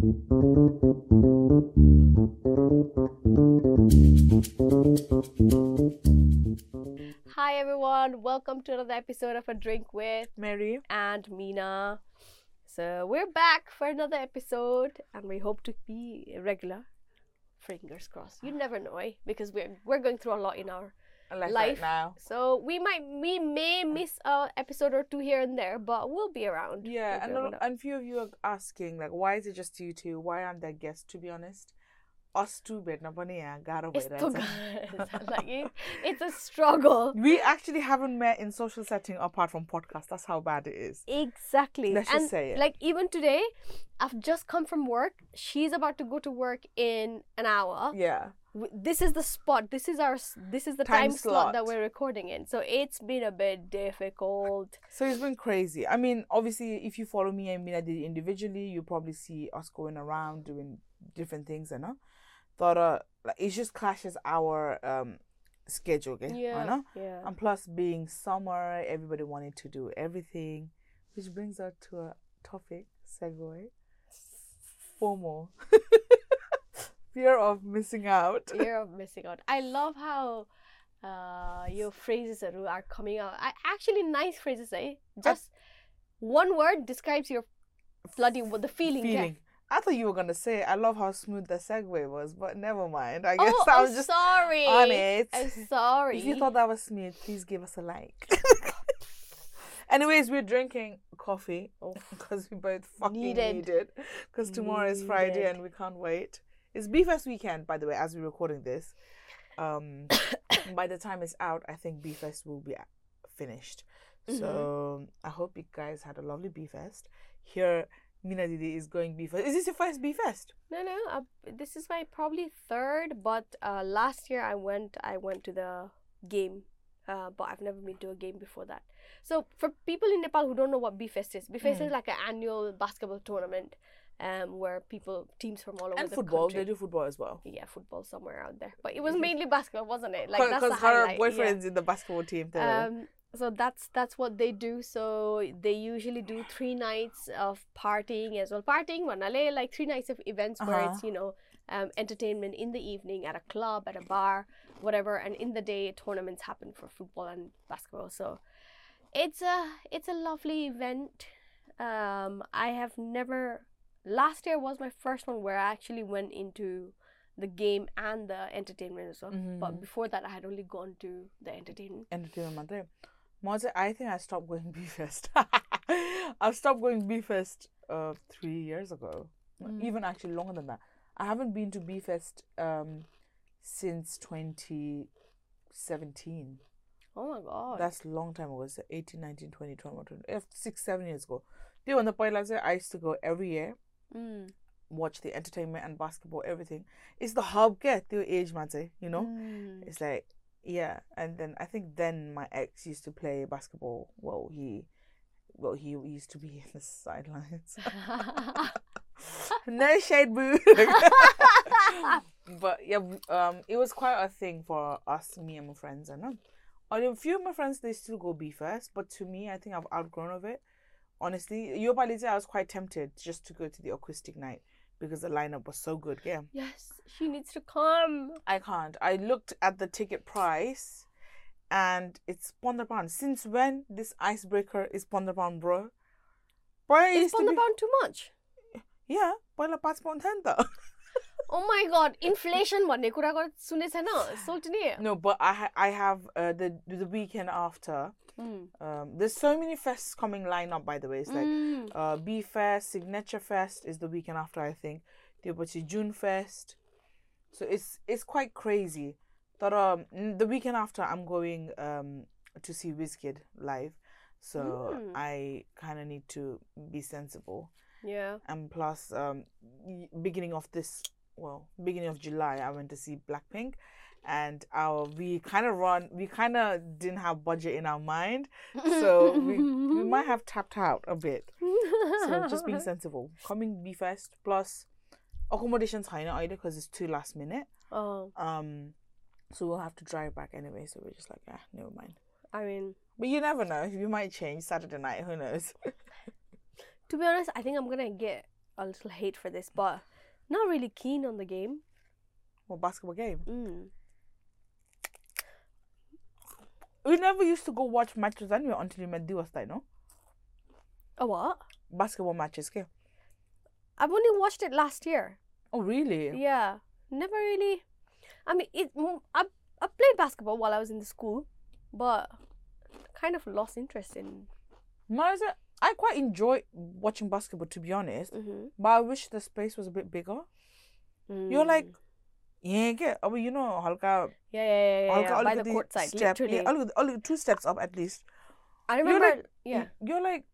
Hi everyone, welcome to another episode of A Drink with Meri. and Mina. So we're back for another episode and we hope to be regular. Fingers crossed. You never know, eh? Because we're we're going through a lot in our Life, Life. right now. so we might we may miss a episode or two here and there, but we'll be around. Yeah, and a, and few of you are asking like, why is it just you two? Why aren't there guests? To be honest, us two bed na pani ya gara it's bhai too good. like it's a struggle. We actually haven't met in social setting apart from podcast. That's how bad it is. Exactly. Let's and just say it. like even today, I've just come from work. She's about to go to work in an hour. Yeah. This is the spot. This is our. This is the time, Time slot. that we're recording in. So it's been a bit difficult. So it's been crazy. I mean, obviously, if you follow me and Mina did individually, you probably see us going around doing different things, you know. Thought uh, like it just clashes our um schedule, okay? you Yeah. know. Yeah. And plus, being summer, everybody wanted to do everything, which brings us to a topic segue FOMO. Fear of missing out. Fear of missing out. I love how uh, your phrases are are coming out. I, actually, nice phrases, eh? Just one word describes your bloody the feeling. yeah. Feeling. I thought you were gonna say, I love how smooth the segue was, but never mind. I guess Oh, I I'm just sorry. on it. I'm sorry. If you thought that was smooth, please give us a like. Anyways, we're drinking coffee because we both fucking Needed. need it. Because tomorrow is Friday and we can't wait. It's Beefest weekend, by the way, as we're recording this. Um, by the time it's out, I think Beefest will be finished. Mm-hmm. So I hope you guys had a lovely Beefest. Here, Mina Didi is going Beefest. Is this your first Beefest? No, no. Uh, this is my probably third, but uh, last year I went. I went to the game, uh, but I've never been to a game before that. So for people in Nepal who don't know what BFest is, BFest Mm. is like an annual basketball tournament, um, where people teams from all over And the football. country. They do football as well. Yeah, football somewhere out there, but it was mainly basketball, wasn't it? Like Because her highlight. yeah. boyfriend's in the basketball team. Um, so that's that's what they do. So they usually do three nights of partying as well. Partying, vanale, like three nights of events where Uh-huh. it's you know um, entertainment in the evening at a club, at a bar, whatever, and in the day tournaments happen for football and basketball. So it's a it's a lovely event. Um, I have never. Last year was my first one where I actually went into the game and the entertainment as well. But Mhm. before that, I had only gone to the entertainment. entertainment. Moze, I think I stopped going Beefest. I've stopped going Beefest uh three years ago. Mm. Even actually longer than that. I haven't been to Beefest um since twenty seventeen. Oh my god. That's a long time ago. It's 18, 19, 20, 21, 20, uh, six, seven years ago. Do you want the point I used to go every year, Mm. watch the entertainment and basketball, everything. It's the hub get the age say, you know? Mm. It's like, yeah. And then I think then my ex used to play basketball. Well, he, well, he used to be in the sidelines. no shade, boo. but yeah, um, it was quite a thing for us, me and my friends. And um, a few of my friends they still go B first, but to me, I think I've outgrown of it honestly, your Yopalize, I was quite tempted just to go to the acoustic night because the lineup was so good. Yeah. Yes, she needs to come. I can't. I looked at the ticket price and it's Ponder Pound. Since when this icebreaker is Ponder Pound, bro? Why is Ponder to be... Pound too much? Yeah, but la pats pontenta. Oh my god, inflation भन्ने कुरा गर- सुनेको छैन सोल्टिनी No, but I ha- I have uh, the the weekend after. Mm. Um, there's so many fests coming line up. By the way, it's like Mm. uh, B Fest, Signature Fest is the weekend after. I think the Obuchi June Fest. So it's it's quite crazy. But um, n- the weekend after, I'm going um to see Wizkid live. So Mm. I kind of need to be sensible. Yeah. And plus, um, y- beginning of this, well, beginning of July, I went to see Blackpink, and our we kind of run, we kind of didn't have budget in our mind, so we we might have tapped out a bit. So just being sensible. Coming B first plus accommodations higher either because it's too last minute. oh, Um, so we'll have to drive back anyway. So we're just like, ah, never mind. I mean, But you never know. You might change Saturday night. Who knows? to be honest, I think I'm gonna get a little hate for this, but not really keen on the game. Well, basketball game. Mm. We never used to go watch matches anyway until you met Diwastai, no? A what? Basketball matches, okay? I've only watched it last year. Oh, really? Yeah, never really. I mean, it. I I played basketball while I was in the school, but kind of lost interest in. No, is it? I quite enjoy watching basketball, to be honest. Mm-hmm. But I wish the space was a bit bigger. You're like, yeah, okay. Oh, you know, halka, yeah, yeah, yeah, yeah, halka yeah, by the alikati court side, step, literally. Yeah, alikati- alikati two steps up at least. I You're remember. like- yeah. You're like,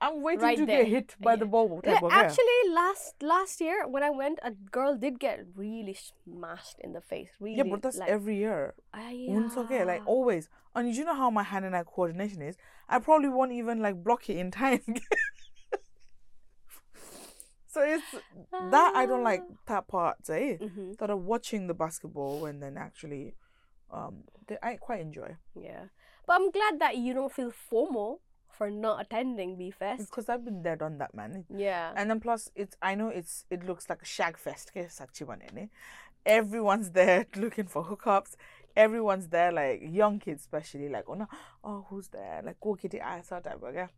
I'm waiting Right to there. get hit by the ball. Yeah, yeah. actually, last last year when I went, a girl did get really smashed in the face. Really, yeah, but that's like, every year. Ah, It's okay, like always. And you know how my hand and eye coordination is. I probably won't even like block it in time. so it's that I don't like that part, eh? Mhm. That of watching the basketball and then actually, um, I quite enjoy Yeah, but I'm glad that you don't feel FOMO for not attending B Fest. because I've been there, done that, man. Yeah. And then plus, it's I know it's it looks like a shag fest. okay, sachi banene. Everyone's there looking for hookups. Everyone's there, like young kids especially, like oh no, oh who's there? Like go kitty I saw type of yeah.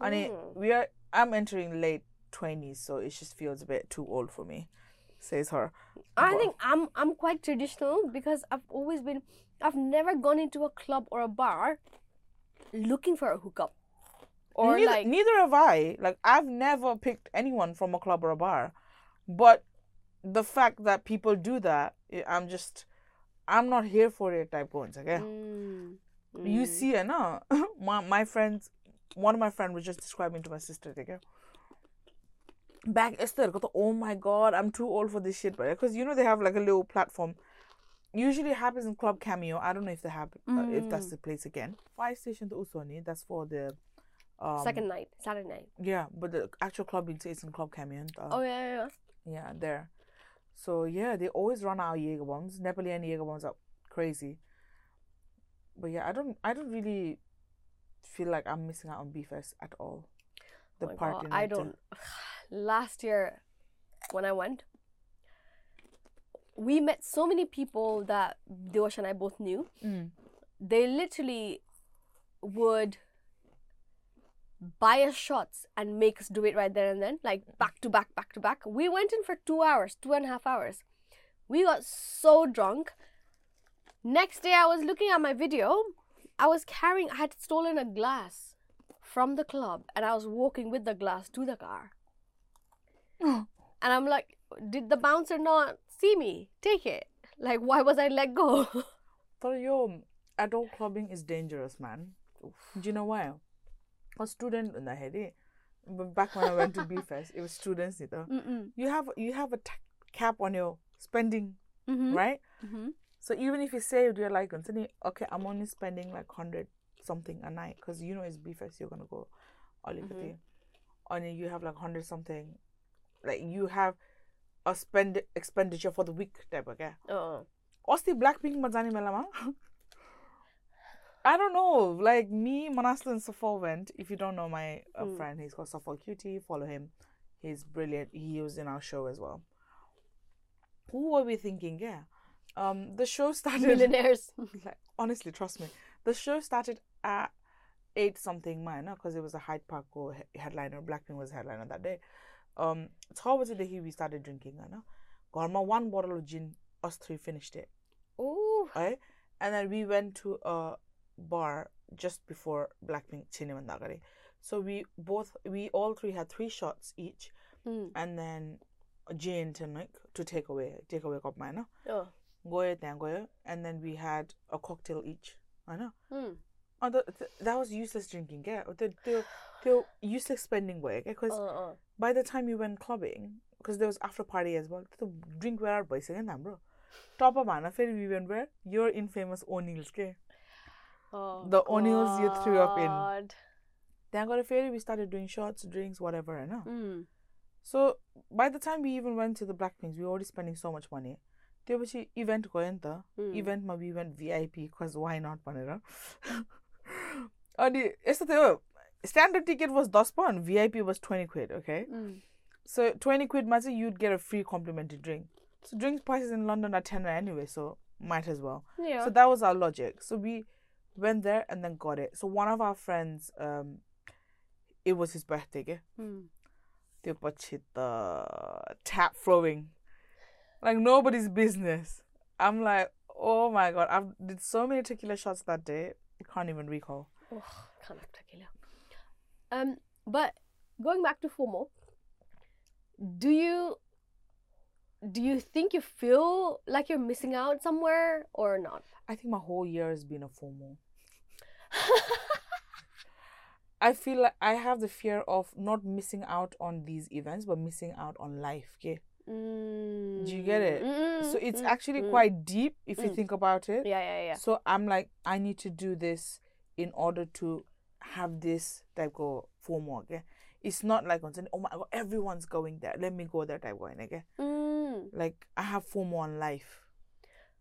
And it, mm. we are I'm entering late twenties, so it just feels a bit too old for me. Says her. I But- think I'm I'm quite traditional because I've always been I've never gone into a club or a bar looking for a hookup. Or neither, like neither have I. Like I've never picked anyone from a club or a bar, but the fact that people do that, I- I'm just, I'm not here for it. Type ones, okay. Mm, You mm. see it, no? my my friends, one of my friends was just describing to my sister, okay. Back Esther, oh my god, I'm too old for this shit, but because you know they have like a little platform. Usually it happens in Club Cameo. I don't know if they have, uh, if that's Mm. the place again. Fire Station to Usoni. That's for the. Um, second night, Saturday night. yeah, but the actual club in is in Club Camion. Uh, Oh yeah, yeah, yeah. yeah, there. So yeah, they always run our Jaeger bombs. Nepali and Jaeger bombs are crazy. But yeah, I don't I don't really feel like I'm missing out on BFest at all. The Oh party I don't. Last year, when I went, we met so many people that Dewash and I both knew. Mm. They literally would buy us shots and make us do it right there and then, like back to back, back to back. We went in for two hours, two and a half hours. We got so drunk. Next day, I was looking at my video. I was carrying, I had stolen a glass from the club and I was walking with the glass to the car. And I'm like, did the bouncer not see me? Take it. Like, why was I let go? So yo, adult clubbing is dangerous, man. Do you know why? A student in the head? But back when I went to BFest, it was students, you know. Mm-mm. You have you have a cap on your spending, Mm-hmm. right? Mm-hmm. So even if you saved, you're like, "Anthony, okay, I'm only spending like hundred something a night because you know it's BFest, you're gonna go all you Mhm. and you have like hundred something, like you have a spend expenditure for the week type okay. Oh. Osti Blackpink Mazani Melama. I don't know. Like me, Manaslu and Safal went. If you don't know my uh, Mm. friend, he's called Safal Cutie. Follow him. He's brilliant. He was in our show as well. Who were we thinking? Yeah. Um, the show started. Millionaires. like, honestly, trust me. The show started at eight something mine, because it was a Hyde Park or headliner. Blackpink was headliner that day. Um, was the day we started drinking, you know. Got one bottle of gin. Us three finished it Oh. right? And then we went to a bar just before Blackpink Cinema Nagari. So we both we all three had three shots each Mm. and then a gin tonic to take away take away cup mana. Oh. And then we had a cocktail each. I know. Mm. Oh, the, th- that was useless drinking, yeah. The, the, the useless spending way, because Uh, uh. by the time you went clubbing, because there was after party as well, the drink out by second time, bro. Top of mana, we went where your infamous O'Neill's, okay. Oh, The O'Neills you threw up in. Then I got a ferry, we started doing shots, drinks, whatever, I know. Mm. So by the time we even went to the Black Blackpinks, we were already spending so much money. There was a event going to Mm. event ma we went VIP because why not panera? And it's the standard ticket was 10 pound, VIP was 20 quid, okay? Mm. So twenty quid matter, you'd get a free complimentary drink. So drink prices in London are tenner anyway, so might as well. Yeah. So that was our logic. So we went there and then got it. So one of our friends, um, it was his birthday. Yeah? Hmm. They watched the tap throwing, like nobody's business. I'm like, oh my god, I've did so many tequila shots that day. I can't even recall. Oh, can't have tequila. Um, but going back to FOMO, do you do you think you feel like you're missing out somewhere or not? I think my whole year has been a FOMO. I feel like I have the fear of not missing out on these events, but missing out on life. Okay, Mm, Do you get it? mm, so it's mm, actually mm. quite deep if you Mm. think about it. Yeah, yeah, yeah. So I'm like, I need to do this in order to have this type of FOMO. Okay, it's not like on saying, oh my god, everyone's going there. Let me go there type going. Okay, Mm. like I have FOMO on life.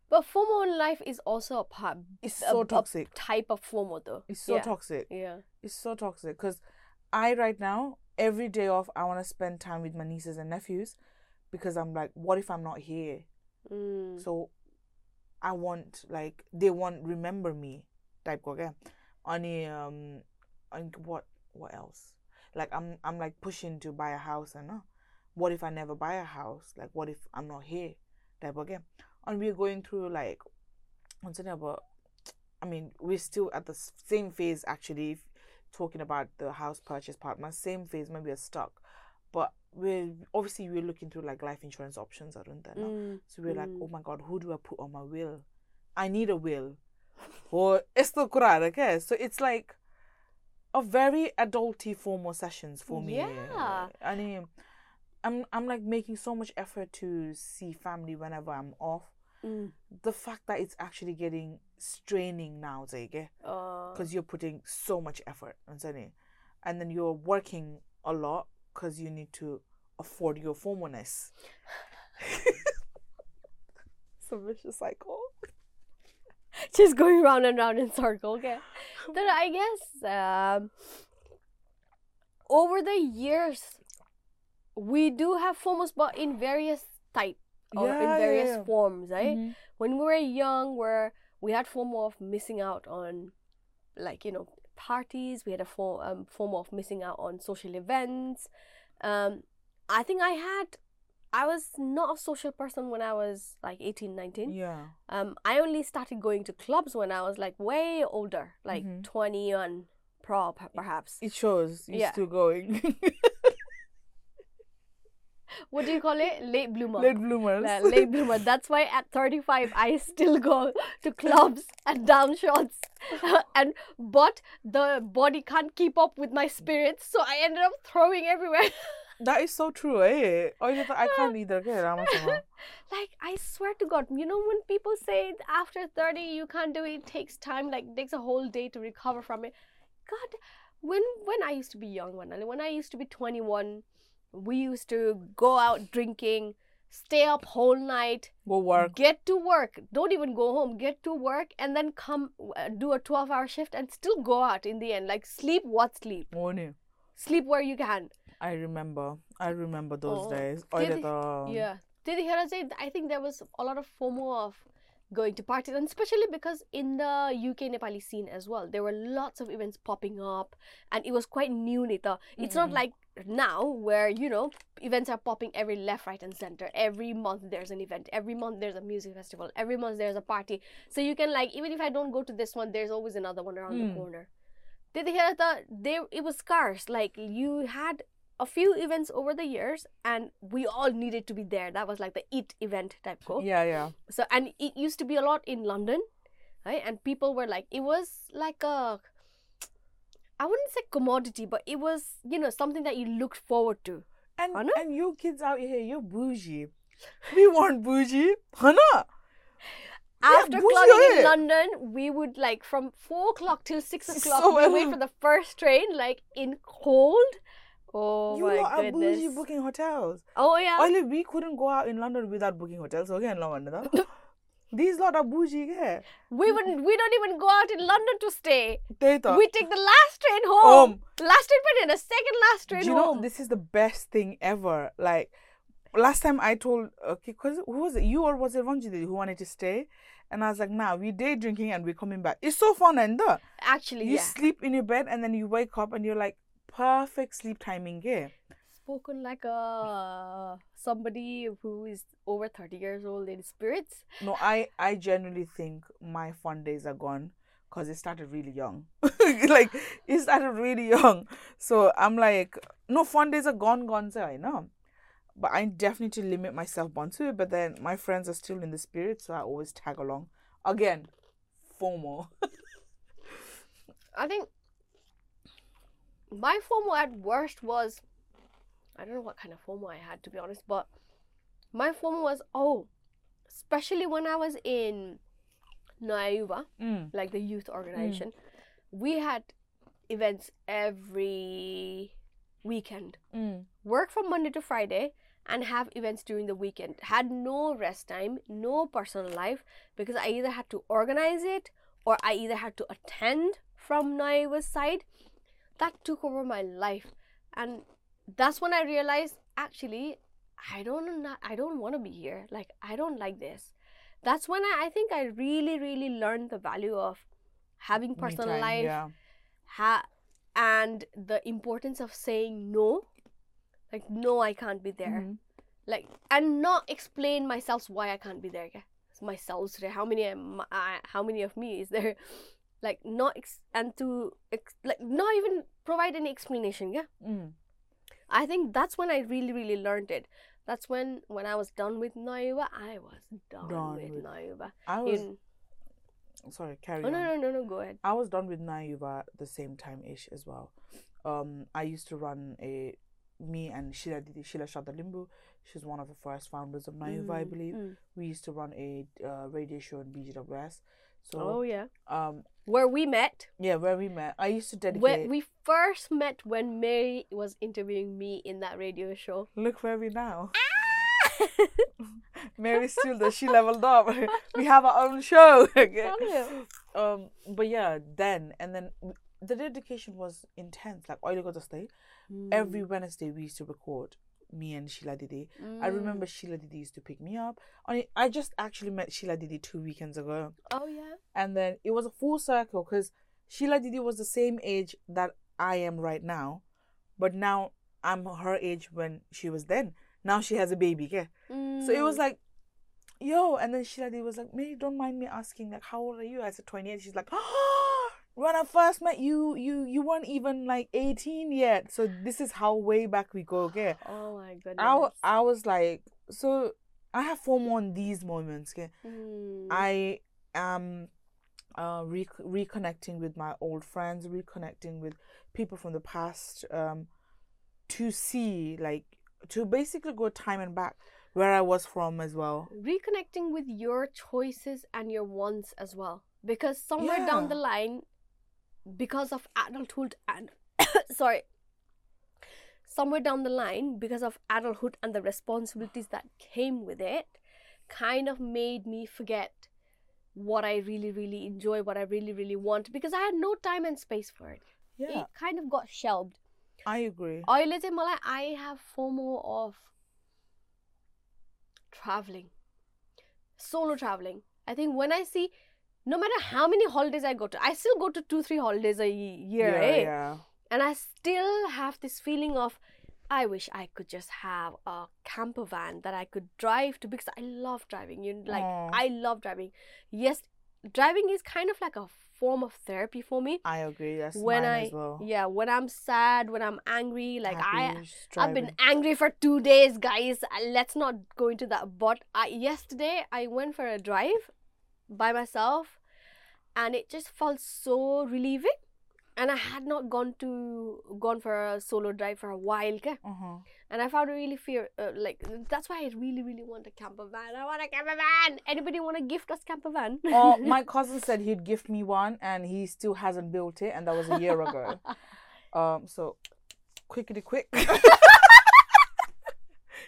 But FOMO in life is also a part, It's a- so toxic. type of FOMO though. It's so yeah. toxic. Yeah. It's so toxic because I right now every day off I want to spend time with my nieces and nephews because I'm like, what if I'm not here? Mm. So I want like they won't remember me type ko okay? Any um and what what else? Like I'm I'm like pushing to buy a house and uh, what if I never buy a house? Like what if I'm not here? Type okay? And we're going through like I'm saying about I mean we're still at the same phase actually if talking about the house purchase part my same phase maybe we're stuck but we're obviously we're looking through like life insurance options around there? Mm. So we're like, Mm. oh my god, who do I put on my will? I need a will. Or esto kurar, okay? So it's like a very adulty formal sessions for me. Yeah. I mean, I'm I'm like making so much effort to see family whenever I'm off. Mm. The fact that it's actually getting straining now, Zege, Uh, because you're putting so much effort, and then you're working a lot because you need to afford your formalness. it's a vicious cycle. just going round and round in circle. Okay. then I guess um, over the years we do have FOMOs, but in various type or in various yeah, yeah. forms, right? Mhm. When we were young, where we had form of missing out on, like you know, parties. We had a form um, FOMO of missing out on social events. Um, I think I had. I was not a social person when I was like 18, 19. Yeah. Um, I only started going to clubs when I was like way older, like Mhm. 21 pro perhaps. It shows you're Yeah. still going. What do you call it? Late bloomer. Late bloomers. Uh, late bloomer. That's why at 35 I still go to clubs and down shots. and but the body can't keep up with my spirits, so I ended up throwing everywhere. that is so true, eh? Oh, you thought I can't either. Like I swear to God, you know when people say after 30 you can't do it, it takes time, like takes a whole day to recover from it. God, when when I used to be young, when I when I used to be 21, we used to go out drinking, stay up whole night, Go work. get to work, don't even go home, get to work, and then come uh, do a 12 hour shift and still go out in the end. Like sleep, what sleep? Morning. Sleep where you can. I remember. I remember those Oh, days. did Yeah. Did you hear us say? I think there was a lot of FOMO of going to parties, and especially because in the UK Nepali scene as well, there were lots of events popping up, and it was quite new. Nita. It's not Mm-mm. like now where you know events are popping every left, right, and center. Every month there's an event. Every month there's a music festival. Every month there's a party. So you can like even if I don't go to this one, there's always another one around Mm. the corner. Did you hear that? There it was scarce. Like you had a few events over the years and we all needed to be there that was like the it event type go Yeah, yeah. so and it used to be a lot in london right and people were like it was like a i wouldn't say commodity but it was you know something that you looked forward to And Hana? and you kids out here, you're bougie. We weren't bougie. Hana. after bougie clubbing in london we would like from four o'clock till six o'clock So we wait for the first train like in cold oh you lot are goodness bougie booking hotels. oh yeah Only we couldn't go out in London without booking hotels. Okay, no wonder that. These lot are bougie, yeah. We wouldn't. We don't even go out in London to stay. Thought. we take the last train home. Home. Last train but in a second last train Do you know this is the best thing ever? Like last time I told okay, cause who was it? You or was it Ranjit who wanted to stay? And I was like, nah, we day drinking and we're coming back. It's so fun and Actually, you yeah. sleep in your bed and then you wake up and you're like perfect sleep timing, yeah. Spoken like a somebody who is over thirty years old in spirits. No, I I genuinely think my fun days are gone because it started really young. like it started really young. So I'm like, no, fun days are gone, gone, so I know. But I definitely limit myself onto it. But then my friends are still in the spirit, so I always tag along. Again, FOMO. I think my FOMO at worst was I don't know what kind of FOMO I had to be honest, but my FOMO was oh, especially when I was in Naiva, Mm. like the youth organization, we had events every weekend. Mm. Work from Monday to Friday and have events during the weekend. Had no rest time, no personal life because I either had to organize it or I either had to attend from Naiva's side. That took over my life. And that's when I realized actually I don't not I don't want to be here. Like I don't like this. That's when I, I think I really, really learned the value of having personal time, life Yeah. ha- and the importance of saying no like no i can't be there Mhm. like and not explain myself why i can't be there? Myself how many I, how many of me is there like not ex- and to ex- like not even provide any explanation yeah Mm. i think that's when i really really learned it that's when when i was done with naiva i was done, Done with, with- naiva I was In- sorry, carry oh on. no no no no go ahead I was done with Nayuva the same time ish as well. Um, I used to run a me and Sheila Didi, Sheila Shadalimbu. She's one of the first founders of Nayuva, I Mm, believe. mm. We used to run a uh, radio show in BGWS. So, oh yeah um, where we met yeah, where we met, I used to dedicate. When we first met when Meri was interviewing me in that radio show. Look where we now. Meri's still there. She leveled up. we have our own show. okay? Um, but yeah, then and then the dedication was intense. Like Oily Got to Stay. Every Wednesday we used to record. Me and Sheila Didi. I remember Sheila Didi used to pick me up. I I just actually met Sheila Didi two weekends ago, Oh yeah. and then it was a full circle because Sheila Didi was the same age that I am right now, but now I'm her age when she was then. Now she has a baby, yeah. So it was Mm. like, yo, and then Sheila Didi was like, May, don't mind me asking, like, how old are you? I said 28. She's like, when I first met you, you you weren't even like 18 yet. So this is how way back we go, okay? Oh my goodness. I, I was like, so I have FOMO on these moments, okay? Mm. I am uh, re- reconnecting with my old friends, reconnecting with people from the past um, to see, like, to basically go time and back where I was from as well. reconnecting with your choices and your wants as well. Because somewhere down the line, because of adulthood and sorry somewhere down the line because of adulthood and the responsibilities that came with it kind of made me forget what I really, really enjoy, what I really, really want, because I had no time and space for it. Yeah. It kind of got shelved. I agree. Or let's more like I have FOMO of traveling, solo traveling. I think when I see no matter how many holidays I go to, I still go to two, three holidays a year, yeah, eh? yeah. And I still have this feeling of, I wish I could just have a camper van that I could drive to because I love driving. You like, Aw. I love driving. Yes, driving is kind of like a form of therapy for me. I agree. That's when mine I as well. yeah, when I'm sad, when I'm angry, like I Happy, just I've been angry for two days, guys. Uh, Let's not go into that. But I, yesterday, I went for a drive by myself, and it just felt so relieving. And I had not gone to gone for a solo drive for a while? Uh-huh. and I found it really fear uh, like that's why I really really want a camper van. I want a camper van. Anybody want to gift us camper van? oh, my cousin said he'd gift me one, and he still hasn't built it, and that was a year ago. Um, so quickity quick.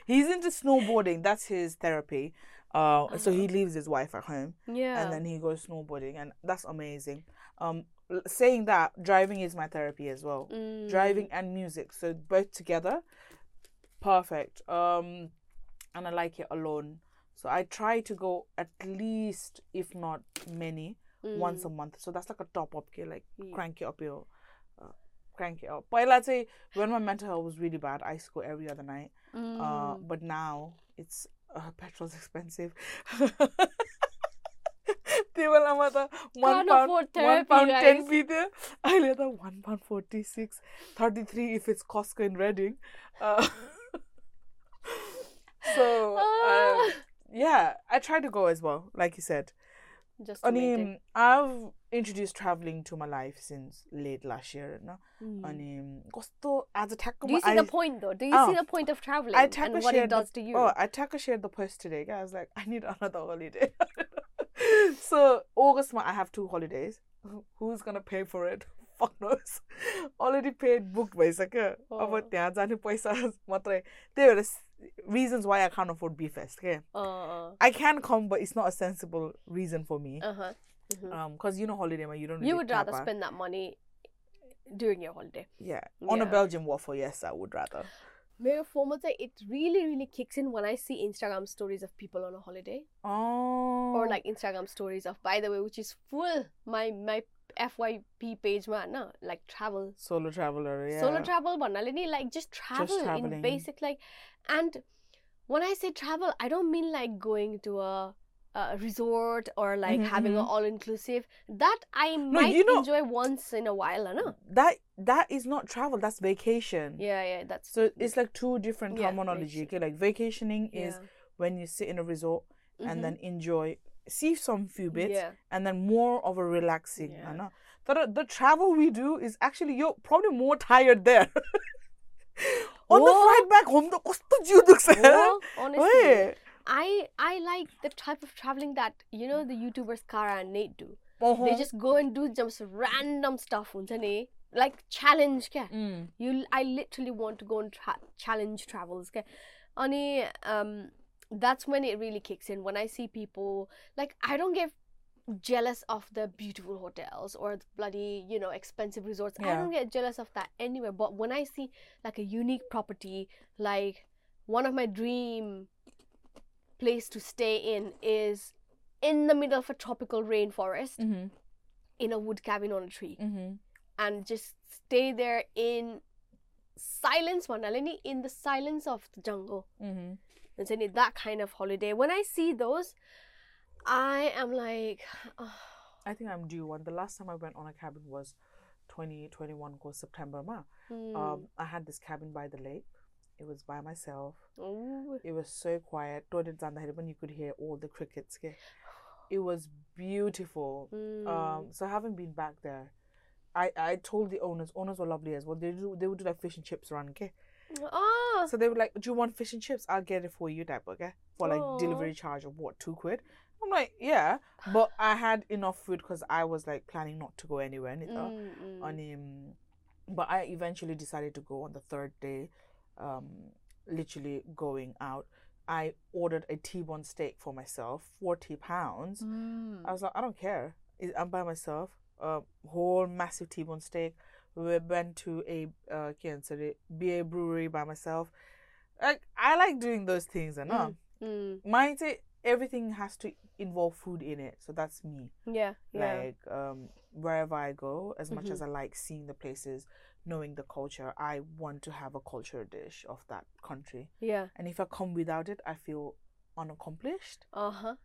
He's into snowboarding. That's his therapy. Uh, so he leaves his wife at home Yeah. and then he goes snowboarding, and that's amazing. Um, saying that driving is my therapy as well. Mm. Driving and music, so both together, perfect. Um, and I like it alone. So I try to go at least, if not many, once a month. So that's like a top up, okay, like Mm. crank it up your, uh, crank it up. But let's say when my mental health was really bad, I used to go every other night. Uh, Mm. but now it's uh, petrol's expensive. they have the one Can't pound, one pound ten guys. p there. I let the one pound forty six, thirty three if it's Costco in Reading. Uh, so Ah. um, yeah, I try to go as well, like you said. Just I to maintain. mean, I've introduced traveling to my life since late last year. No, Mm. अनि कस्तो आज ठ्याक्क Do you म see I- the point though? Do you Oh. see the point of traveling I and Taka what shared it does the, to you? Oh, I Taka shared the post today. I was like, I need another holiday. so August, I have two holidays. Who's gonna pay for it? Fuck knows. Already paid, booked भइसक्यो अब Oh. त्यहाँ जाने पैसा मात्रै त्यही भएर reasons why I can't afford BFest. Okay, uh, I can come, but it's not a sensible reason for me. uh huh. because mm-hmm. um, you know holiday man, you don't. You would rather ah. spend that money during your holiday. Yeah, on yeah. a Belgian waffle, yes, I would rather. Mayor Formosa, it really, really kicks in when I see Instagram stories of people on a holiday. Oh. Or like Instagram stories of, by the way, which is full my my FYP page ma na like travel. Solo traveler, yeah. Solo travel bhanale ni like just travel just in basic like and when I say travel, I don't mean like going to a uh, resort or like mm-hmm. having an mm-hmm. all inclusive that I no, might you know, enjoy once in a while, no? That that is not travel, that's vacation. Yeah, yeah, that's so it's like two different yeah, terminology. Okay, like vacationing yeah. is when you sit in a resort mm-hmm. and then enjoy see some few bits yeah. and then more of a relaxing. Yeah. Anna. The, the travel we do is actually you're probably more tired there. On the flight back home, the cost of you looks Honestly. I I like the type of traveling that you know the YouTubers Kara and Nate do. Uh-huh. They just go and do just random stuff, हुन्छ नि like challenge क्या Mm. you I literally want to go on tra- challenge travels क्या अनि um that's when it really kicks in when I see people like I don't get jealous of the beautiful hotels or the bloody you know expensive resorts I Yeah. don't get jealous of that anywhere but when I see like a unique property like one of my dream place to stay in is in the middle of a tropical rainforest mm-hmm. in a wood cabin on a tree mm-hmm. and just stay there in silence manalini in the silence of the jungle mm-hmm. and need that kind of holiday when i see those i am like oh. i think i'm due one the last time i went on a cabin was 2021 20, september ma mm. um, i had this cabin by the lake it was by myself. Ooh. It was so quiet. when you could hear all the crickets. It was beautiful. Um, mm. Um, so I haven't been back there. I, I told the owners, owners were lovely as well. They do, they would do like fish and chips run, okay? Oh. So they were like, Do you want fish and chips? I'll get it for you, That okay? For like oh. delivery charge of what, two quid? I'm like, yeah, but I had enough food because I was like planning not to go anywhere. Mm, mm. On him, but I eventually decided to go on the third day um literally going out. I ordered a t-bone steak for myself 40 pounds. Mm. i was like i don't care. I'm by myself. A whole massive t-bone steak. We went to a uh can't say beer brewery by myself. Like i like doing those things and uh, Mm. mine say everything has to involve food in it so that's me. Yeah yeah. Like um wherever i go as much Mhm. as i like seeing the places knowing the culture, I want to have a culture dish of that country. Yeah. And if I come without it, I feel unaccomplished. Uh huh.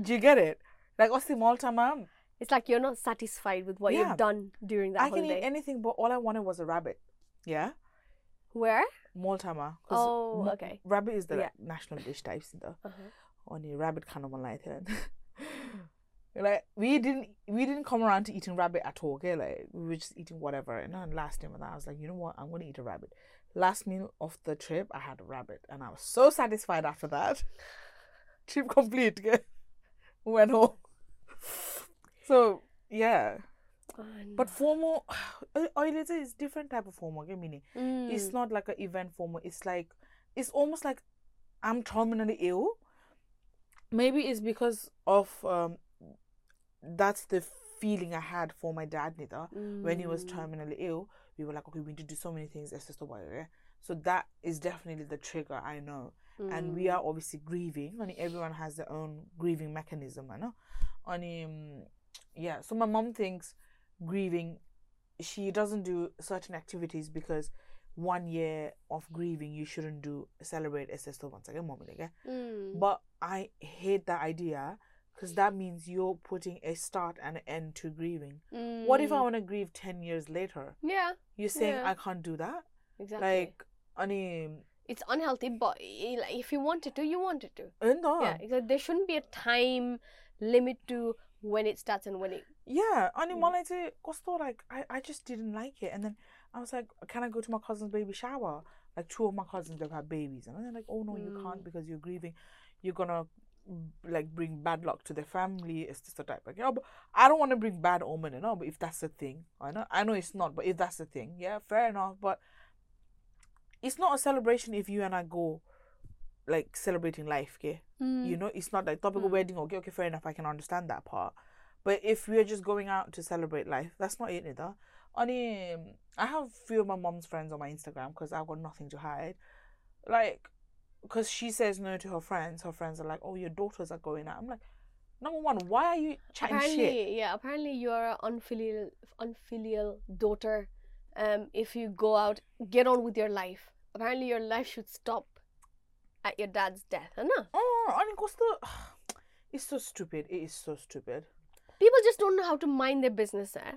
Do you get it? Like, what's the Malta, ma'am? It's like you're not satisfied with what yeah. you've done during that I holiday. can eat anything, but all I wanted was a rabbit. Yeah. Where? Maltama. Oh, okay. Rabbit is the yeah. national dish type, sinda. Uh-huh. Only rabbit kind of one like that. Like we didn't we didn't come around to eating rabbit at all, okay? Like we were just eating whatever. And then last time I was like, you know what, I'm gonna eat a rabbit. Last meal of the trip, I had a rabbit and I was so satisfied after that. Trip complete, okay? Went home. So yeah. Oh, formal. But formal, say is different type of formal. Okay, meaning mm. it's not like an event formal. It's like it's almost like I'm terminally ill. Maybe it's because of um, that's the feeling I had for my dad Nita when he was Mm. terminally ill. We were like, okay, we need to do so many things. It's just a? So that is definitely the trigger. I know, and we Mm. are obviously grieving. And everyone has their own grieving mechanism. I know. And um, yeah. So my mom thinks grieving. She doesn't do certain activities because one year of grieving you shouldn't do celebrate SS once again, mom. Mm. But I hate that idea because that means you're putting a start and an end to grieving. What if I Mm. want to grieve 10 years later? Yeah, You're saying Yeah. I can't do that? exactly. Like, I mean, it's unhealthy, but if you wanted to, you wanted to. uh, no. Yeah, exactly. There shouldn't be a time limit to when it starts and when it. Yeah, I mean, Mm. when I say Costo, like, I, I just didn't like it. And then I was like, can I go to my cousin's baby shower? Like, two of my cousins, they've had babies. And they're like, oh, no, you Mm. can't because you're grieving. You're gonna, mm, like, bring bad luck to the family. It's just a type. Like, yeah, but I don't want to bring bad omen, you know, but if that's the thing, I know, I know it's not, but if that's the thing, yeah, fair enough. But it's not a celebration if you and I go, like, celebrating life, okay? you know it's not like topical Mm. wedding okay okay fair enough i can understand that part but if we're just going out to celebrate life that's not it either Only, um, i have few of my mom's friends on my instagram because i've got nothing to hide like because she says no to her friends her friends are like oh your daughters are going out i'm like number one why are you chatting apparently, shit yeah. Apparently, you're an unfilial, unfilial daughter. Um, if you go out, get on with your life. Apparently, your life should stop at your dad's death. I know. oh i mean Costa, it's so stupid it is so stupid People just don't know how to mind their business. Eh?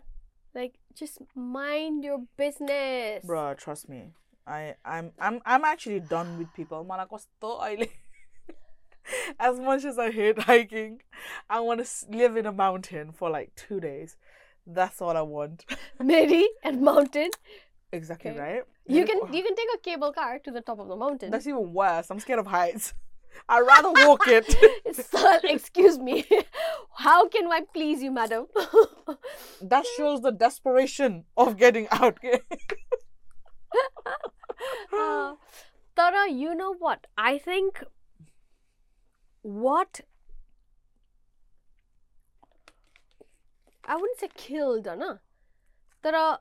Like, just mind your business. Bruh, trust me. I I'm I'm I'm actually done with people. Man, I so oily. As much as I hate hiking, I want to live in a mountain for like two days. That's all I want. Maybe at mountain, Exactly Okay. right. you can you can take a cable car to the top of the mountain. That's even worse. I'm scared of heights. I'd rather walk it. Sir, excuse me. How can I please you, madam? that shows the desperation of getting out. Uh, Tara, you know what? I think what I wouldn't say killed, no. Tara,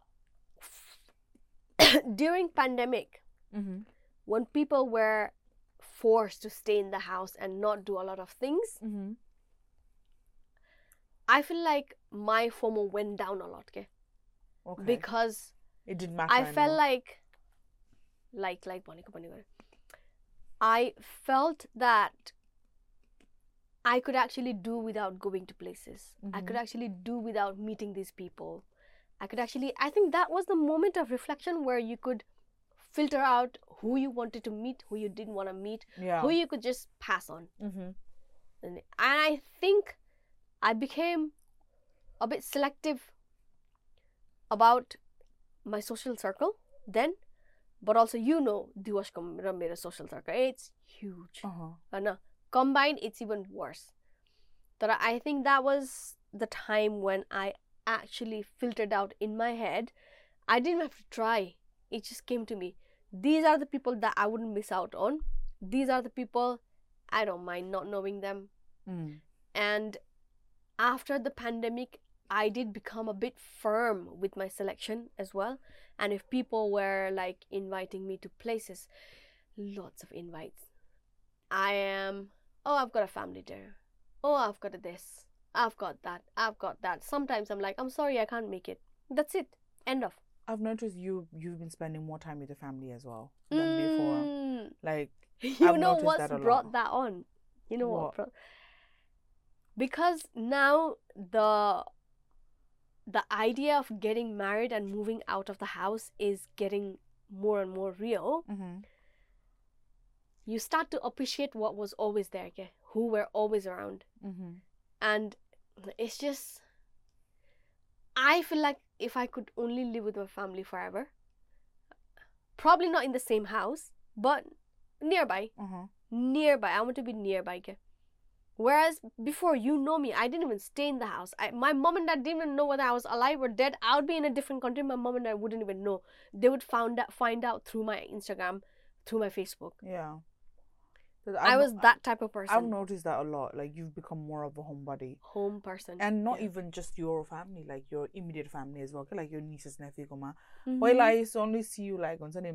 during pandemic, mm-hmm. when people were forced to stay in the house and not do a lot of things, Mm-hmm. I feel like my FOMO went down a lot, okay? Okay. Because it didn't matter. I anymore. felt like, like, like Monica Panigar. I felt that I could actually do without going to places. Mm-hmm. I could mm-hmm. actually do without meeting these people. I could actually, I think that was the moment of reflection where you could filter out who you wanted to meet, who you didn't want to meet, yeah. who you could just pass on. Mm-hmm. And I think I became a bit selective about my social circle then, but also you know Diwashko र मेरो social circle it's huge. Uh-huh. होइन combined it's even worse. But I think that was the time when I actually filtered out in my head. I didn't have to try. It just came to me. These are the people that I wouldn't miss out on. These are the people I don't mind not knowing them. Mm. And after the pandemic, I did become a bit firm with my selection as well. And if people were like inviting me to places, lots of invites. I am, oh, I've got a family dinner. Oh, I've got a this. I've got that. I've got that. Sometimes I'm like, I'm sorry, I can't make it. That's it. End of. I've noticed you you've been spending more time with the family as well than before. Mm. Like you I've know what's that brought that on you know what, What? brought because now the the idea of getting married and moving out of the house is getting more and more real mm-hmm. you start to appreciate what was always there okay? who were always around Mm-hmm. and it's just i feel like if i could only live with my family forever probably not in the same house but nearby Uh-huh. nearby. I want to be nearby. Okay? Whereas before, you know me, I didn't even stay in the house. I, my mom and dad didn't even know whether I was alive or dead. I would be in a different country. My mom and dad wouldn't even know. They would found out, find out through my Instagram, through my Facebook. Yeah. I was that type of person. I've noticed that a lot. Like you've become more of a homebody, home person. and not Yeah. even just your family, like your immediate family as well. okay? Like your nieces, nephew, kuma. Mhm. While I used to only see you like on Sunday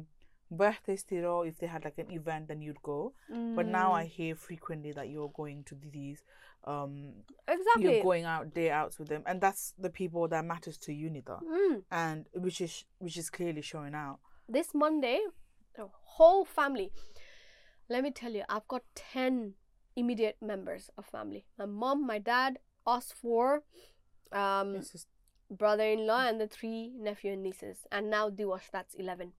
birthday still, if they had like an event, then you'd go. But now I Mm, hear frequently that you're going to these, um, exactly. you're going out day outs with them, and that's the people that matters to you, Nita, Mm. and which is which is clearly showing out. This Monday, the whole family. Let me tell you, I've got ten immediate members of family. My mom, my dad, us four, um, brother-in-law, and the three nephew and nieces, and now Diwash. That's eleven.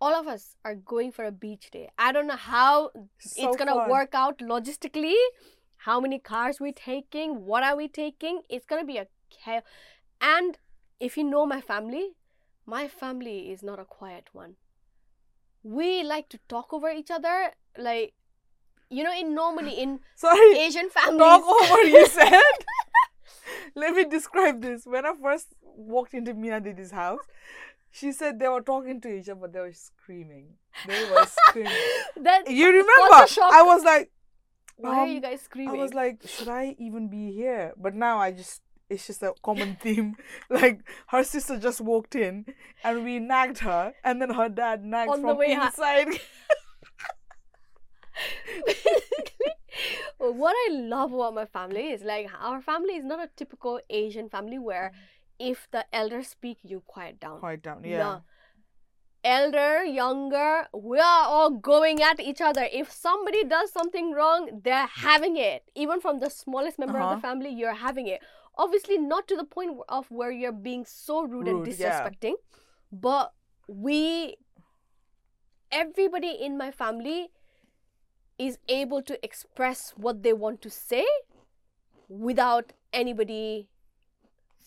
All of us are going for a beach day. I don't know how so it's gonna fun. work out logistically how many cars we taking what are we taking it's gonna be a chaos and if you know my family my family is not a quiet one we like to talk over each other like you know in normally in Sorry, asian families talk over you said. Let me describe this. When I first walked into Mina Didi's house, she said they were talking to each other, but they were screaming. They were screaming. that You remember? I was like, why are um, you guys screaming? I was like, should I even be here? But now I just, it's just a common theme. Like her sister just walked in, and we nagged her, and then her dad nagged On the from way inside. What I love about my family is like our family is not a typical Asian family where if the elders speak, you quiet down. Quiet down, yeah. No. Elder, younger, we are all going at each other. If somebody does something wrong, they're having it. Even from the smallest member of Uh-huh. the family, you're having it. Obviously, not to the point of where you're being so rude, and Rude, yeah. disrespecting, but we, everybody in my family, is able to express what they want to say without anybody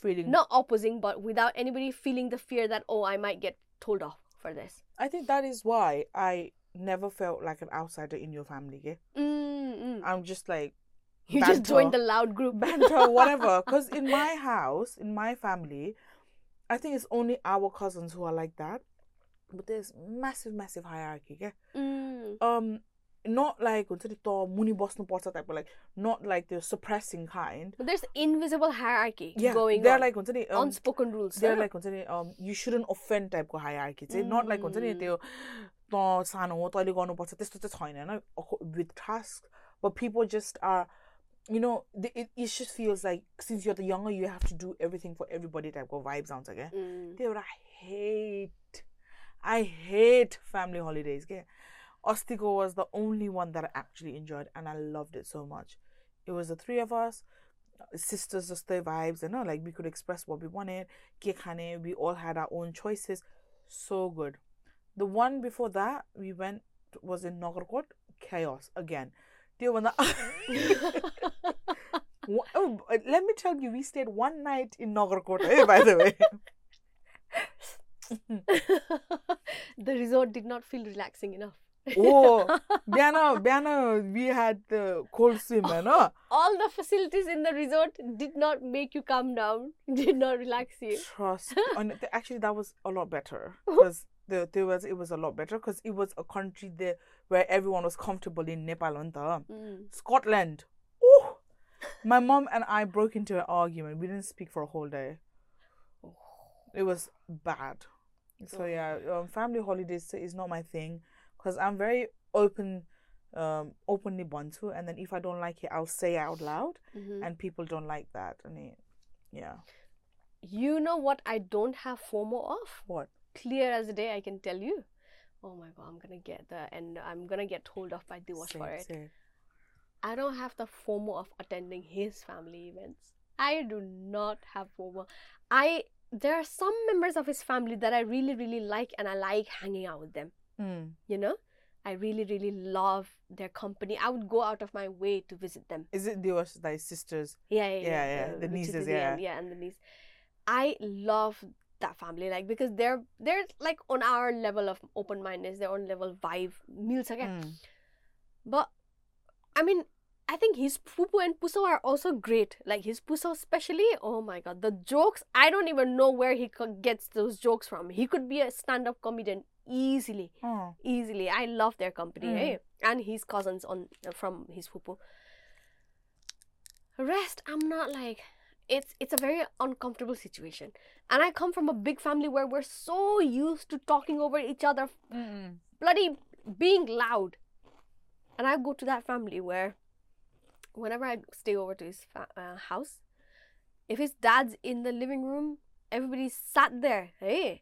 Feeling. not opposing but without anybody feeling the fear that oh i might get told off for this I think that is why I never felt like an outsider in your family. Yeah? mm I'm just like you just joined the loud group banter, whatever. Because in my house, in my family, I think it's only our cousins who are like that. But there's massive, massive hierarchy. Yeah. mm. Um, not like हुन्छ नि parcha type बस्नुपर्छ like not like the suppressing kind but there's invisible hierarchy yeah, going they're on like हुन्छ नि um, unspoken rules they're like हुन्छ नि um, you shouldn't offend type टाइपको hierarchy चाहिँ not like हुन्छ नि त्यो sano ho हो garnu parcha testo चाहिँ chaina na with task but people just are you know they, it, it just feels like since you're the younger you have to do everything for everybody type of vibes आउँछ क्या they एउटा hate I hate family holidays क्या Ostico was the only one that I actually enjoyed, and I loved it so much. It was the three of us, sisters, just their vibes, and you know, like we could express what we wanted. Kekane, we all had our own choices. So good. The one before that we went was in Nagarkot. Chaos again. Dear when the Wha- oh, uh, let me tell you, we stayed one night in Nagarkot. eh, by the way. the resort did not feel relaxing enough oh, Biana, Biana, we had the cold swim, you know. all the facilities in the resort did not make you calm down did not relax you Trust. and actually, that was a lot better because the there was it was a lot better because it was a country there where everyone was comfortable in Nepal and the Mm. Scotland. Ooh, my mom and I broke into an argument. We didn't speak for a whole day. It was bad. So yeah, um, family holidays is not my thing because I'm very open, um, openly bantu, and then if I don't like it, I'll say it out loud, Mhm. and people don't like that. I mean, yeah. you know what i don't have fomo of What? clear as day i can tell you oh my god i'm gonna get the and i'm gonna get told off by Diwash for it, it. i don't have the fomo of attending his family events i do not have fomo i there are some members of his family that i really really like and i like hanging out with them Mm. you know i really really love their company i would go out of my way to visit them Is it Diwash thy sisters? yeah yeah Yeah, yeah, the Ruchita nieces, Didi and- yeah. yeah and the niece i love that family like because they're they're like on our level of open mindedness their own level vibe meals again Mm. but i mean i think his pupu and puso are also great like his puso especially oh my god the jokes i don't even know where he gets those jokes from he could be a stand-up comedian easily, Oh. easily. I love their company, Mm. And his cousins on from his fupu. Rest, I'm not like it's it's a very uncomfortable situation. And I come from a big family where we're so used to talking over each other, Mm-mm. bloody being loud. And I go to that family where whenever I stay over to his fa- uh, house, if his dad's in the living room, everybody's sat there. Hey,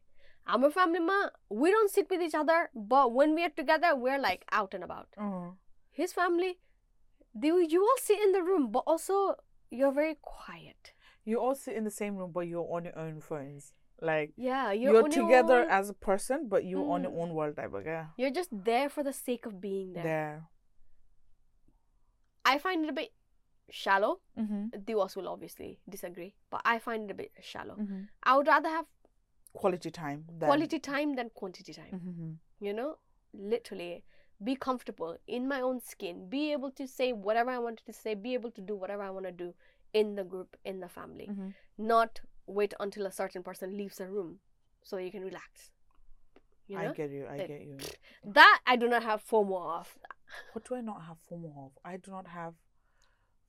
I'm a family man. We don't sit with each other, but when we are together, we're like out and about. Oh. His family, they you all sit in the room, but also you're very quiet. You all sit in the same room, but you're on your own phones. Like Yeah, you're, you're, together own. as a person, but you're on your Mm. own world type of yeah. You're just there for the sake of being there. There. I find it a bit shallow. Mm-hmm. Diwas will obviously disagree, but I find it a bit shallow. Mm-hmm. I would rather have Quality time. Than... quality time than quantity time. Mm-hmm. You know, literally be comfortable in my own skin, be able to say whatever I wanted to say, be able to do whatever I want to do in the group, in the family, Mm-hmm. not wait until a certain person leaves the room so you can relax. You know, I get you. I get you. that I do not have FOMO of. What do I not have FOMO of? I do not have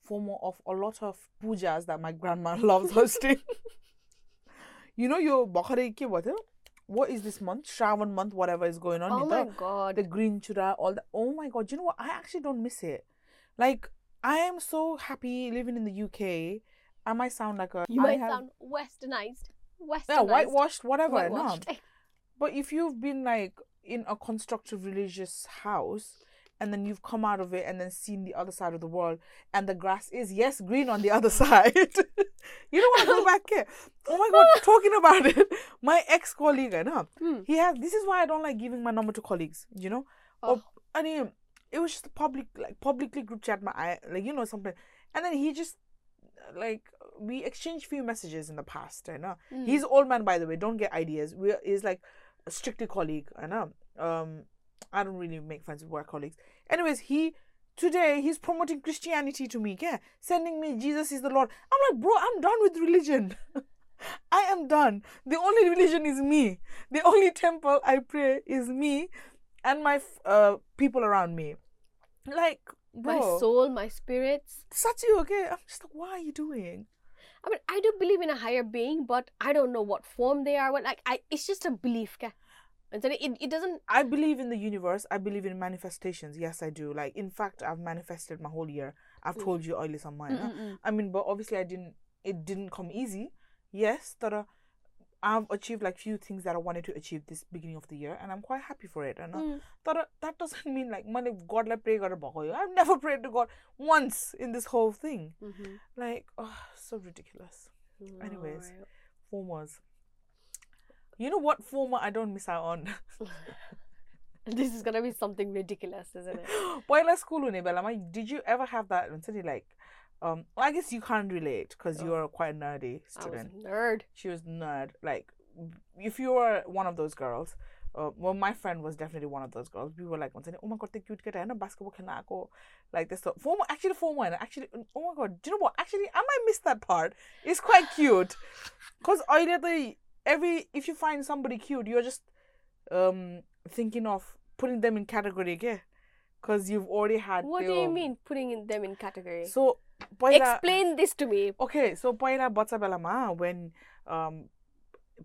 FOMO of a lot of pujas that my grandma loves hosting. you know your Bakhari ki what? What is this month? Shravan month, whatever is going on. Oh my god. the green chura, all that. Oh my god! You know what? I actually don't miss it. Like I am so happy living in the UK. I might sound like a you I might have- sound westernized. Westernized. yeah whitewashed, whatever. no. But if you've been like in a constructive religious house and then you've come out of it and then seen the other side of the world and the grass is yes green on the other side. you don't want to go back here. Oh my god, talking about it. My ex colleague, no, Hmm. he has this is why I don't like giving my number to colleagues, you know? Oh. Or I mean it was just a public like publicly group chat my I like you know something and then he just like we exchanged few messages in the past I know Mm. he's old man by the way don't get ideas we he's like a strictly colleague I know um I don't really make friends with work colleagues anyways he today he's promoting Christianity to me yeah? Sending me Jesus is the Lord. I'm like bro I'm done with religion. I am done. The only religion is me. The only temple I pray is me and my uh people around me. Like my soul, my spirits. such you okay? I'm just like what are you doing? I mean, I do believe in a higher being, but I don't know what form they are. What like, I it's just a belief, ka. And so it, it doesn't. I believe in the universe. I believe in manifestations. Yes, I do. Like, in fact, I've manifested my whole year. I've Mm. told you mine. huh? Mm-mm-mm. I mean, but obviously, I didn't. It didn't come easy. Yes, that I've achieved like few things that I wanted to achieve this beginning of the year, and I'm quite happy for it. And Mm. that that doesn't mean like money God like pray God I've never prayed to God once in this whole thing. Mhm. Like, oh, so ridiculous. Anyways. Alright. FOMOs. You know what FOMO I don't miss out on? This is gonna be something ridiculous, isn't it? Boiler school une Bella, did you ever have that somebody like um well, I guess you can't relate because Oh. you're quite a nerdy I was student. a nerd. She was nerd. Like if you were one of those girls, uh, well my friend was definitely one of those girls. We were like oh my god, the cute kid and basketball can go like this stuff. Former actually former and actually oh my god, do you know what? Actually I might miss that part. It's quite cute. Cause either every if you find somebody cute, you're just um thinking of putting them in category again. Cause you've already had What do their- you mean putting in them in category? So पहिला- Explain this to me. Okay, so पहिला बच्चा बेलामा when um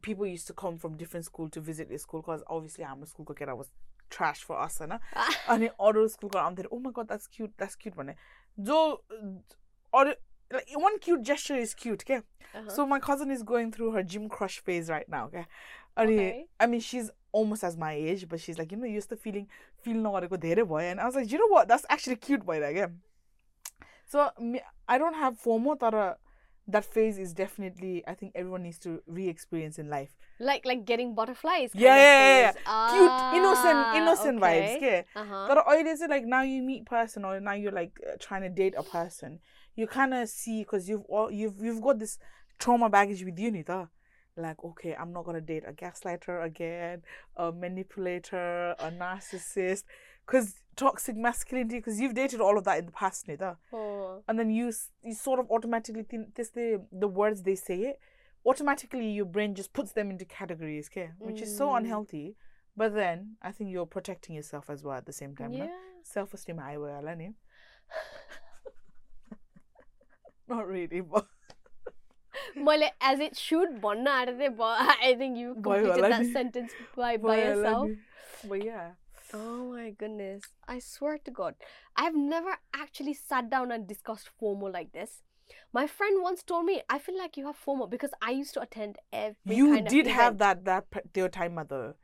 people used to come from different school to visit the school because obviously I'm a school kid I was trash for us होइन अनि अरू स्कुलको आउँदाखेरि oh my god that's cute that's cute भने जो अरू like one cute gesture is cute, okay? Uh-huh. So my cousin is going through her gym crush phase right now, okay? And okay. I mean, she's almost as my age, but she's like, you know, used to feeling feeling go there boy, and I was like, you know what? That's actually cute boy, like, yeah. So I don't have FOMO that that phase is definitely I think everyone needs to re-experience in life. Like like getting butterflies. Yeah, yeah, yeah. Ah, cute, innocent, innocent okay. vibes. Yeah. Uh-huh. is it it is like now you meet person or now you're like uh, trying to date a person you kind of see because you've all you've you've got this trauma baggage with you, Nita. Like okay, I'm not gonna date a gaslighter again, a manipulator, a narcissist, because toxic masculinity. Because you've dated all of that in the past, Nita. Oh. And then you you sort of automatically think this the the words they say it automatically your brain just puts them into categories, okay? Which is so Mm. unhealthy. But then I think you're protecting yourself as well at the same time. yeah. No? Self-esteem high way, Alani not really, but. well, as it should, bonna I think you completed that sentence by, by yourself. But yeah. Oh my goodness. I swear to God. I have never actually sat down and discussed FOMO like this. My friend once told me, I feel like you have FOMO because I used to attend every. You did have that, that, your time, mother.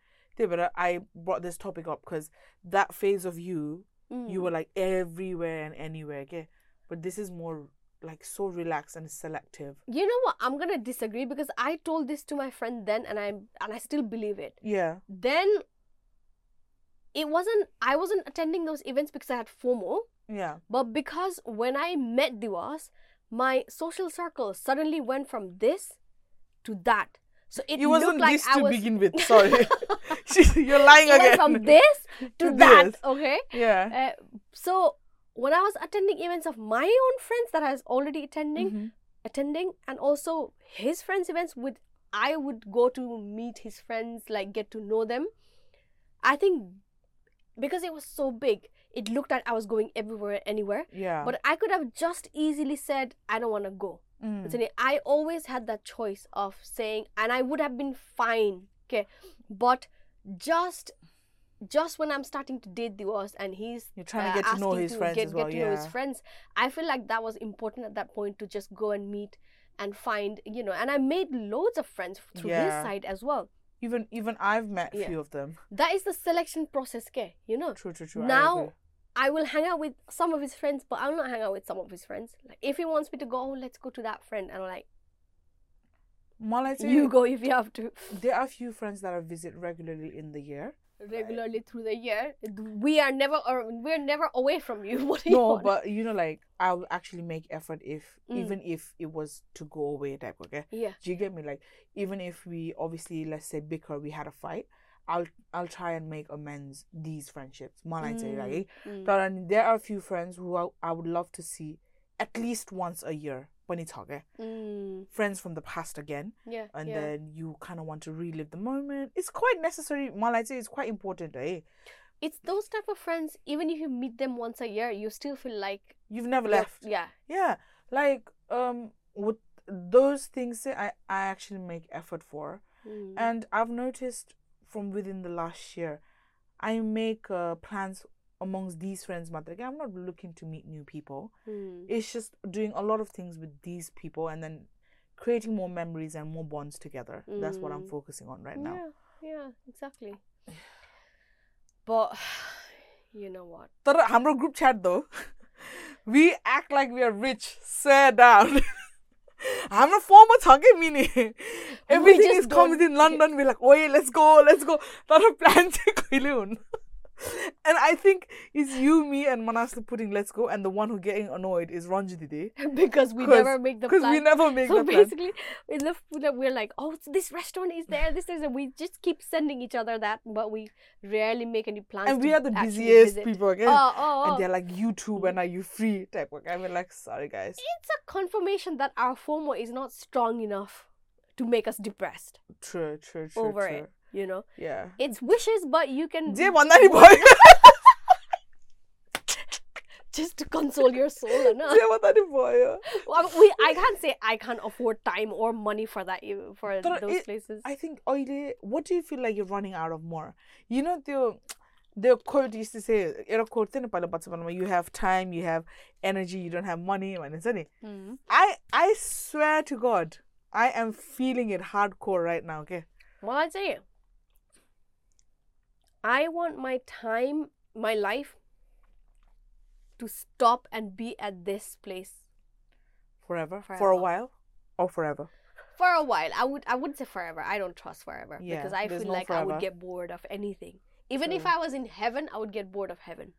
I brought this topic up because that phase of you, mm. you were like everywhere and anywhere, okay? But this is more like so relaxed and selective. You know what? I'm gonna disagree because I told this to my friend then and I'm and I still believe it. Yeah. Then it wasn't I wasn't attending those events because I had FOMO, Yeah. but because when I met Diwas, my social circle suddenly went from this to that. So it It wasn't looked like this I to was begin with. Sorry. You're lying it went again. from this to To that. this. Okay. yeah. Uh, so when I was attending events of my own friends that I was already attending, Mhm. attending, and also his friends' events, with I would go to meet his friends, like get to know them. I think because it was so big, it looked like I was going everywhere, anywhere. Yeah. But I could have just easily said, I don't want to go. Mm. I always had that choice of saying, and I would have been fine. Okay. But just just when I'm starting to date Diwas and he's You're trying to uh, get to know his friends get, as well, get to know his friends, I feel like that was important at that point to just go and meet and find, you know, and I made loads of friends through his Yeah. side as well. Even even I've met a Yeah. few of them. That is the selection process, okay? You know. True, true, true. Now agree. I will hang out with some of his friends, but I will not hang out with some of his friends. Like if he wants me to go, oh, let's go to that friend, and I'm like, Malai चाहिँ you go if you have to. there are a few friends that I visit regularly in the year regularly right. through the year we are never or we're never away from you what no, want? but you know like i'll actually make effort if mm. even if it was to go away type. okay yeah do you get me like even if we obviously let's say bicker we had a fight I'll I'll try and make amends these friendships. More mm. like, mm. Um, there are a few friends who I, I would love to see at least once a year. Bonitaga, eh? mm. friends from the past again. Yeah. And yeah. then you kind of want to relive the moment. It's quite necessary. Malaita is quite important, eh? It's those type of friends, even if you meet them once a year, you still feel like. You've never left. Yeah. Yeah. Like, um, with those things I, I actually make effort for. Mm. And I've noticed from within the last year, I make uh, plans amongst these friends matter. I'm not looking to meet new people Mm. it's just doing a lot of things with these people and then creating more memories and more bonds together. That's what I'm Mm. focusing on right now. Yeah, yeah, exactly. But you know what? But हाम्रो group chat though, we act like we are rich, swear down. हाम्रो फर्ममा छ कि mini everything just is don't- come in London B like ओए let's go let's go तर plan चाहिँ कहिले हुन् And I think it's you, me, and Manasa putting let's go, and the one who getting annoyed is Ranji Didi. because we never make the Because we never make so the plan. basically, in the food that we're like, oh, this restaurant is there. This is, and we just keep sending each other that, but we rarely make any plans. And we are the busiest visit. people, again. Oh, oh, oh. And oh. they're like, YouTube, and mm. are you free? Type, okay? And we're like, sorry, guys. it's a confirmation that our FOMO is not strong enough to make us depressed True, true, true. over true. it You know, Yeah. it's wishes, but you can जे भन्दा नि भयो just to console your soul. No? जे भन्दा नि भयो Well, we, I can't say I can't afford time or money for that e- for But those it- places. I think अहिले what do you feel like you're running out of more? You know त्यो the quote used to say एउटा quote थियो नि पहिला बचपनमा you have time, you have energy, you don't have money भनिन्छ नि Mm. I I swear to God, I am feeling it hardcore right now, okay? Well, I'd say I want my time, my life to stop and be at this place Forever, for a while, or forever. for a while. I would I wouldn't say forever. I don't trust forever Yeah, because I feel no like I would get bored of anything. Even if I was in heaven, I would get bored of heaven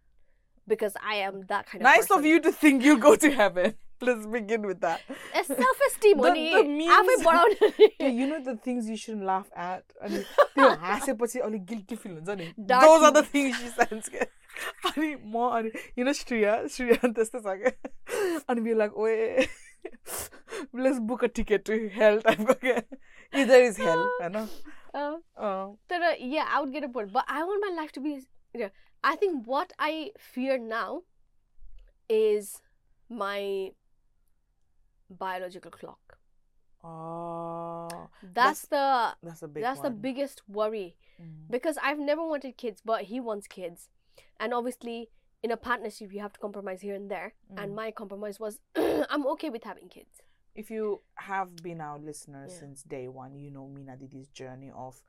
because I am that kind of Nice of you to think you'll go to heaven. let's begin with that. self-esteem हो नि आफै बढाउने you know the things you should laugh at अनि त्यो हाँसेपछि अलिक guilty feel हुन्छ नि। Those are the things you sense के अनि म अनि यु नो श्रिया श्रिया त्यस्तै छ क्या अनि बी लाइक ओए let's book a ticket to hell टाइपको क्या इदर इज हेल होइन तर या out get a point but I want my life to be I think what I fear now is my biological clock. Oh. That's, the That's a big that's the biggest worry Mm. because I've never wanted kids, but he wants kids, and obviously in a partnership you have to compromise here and there. And Mm. my compromise was I'm okay with having kids. If you have been our listener Yeah. since day one, you know Mina Didi's journey of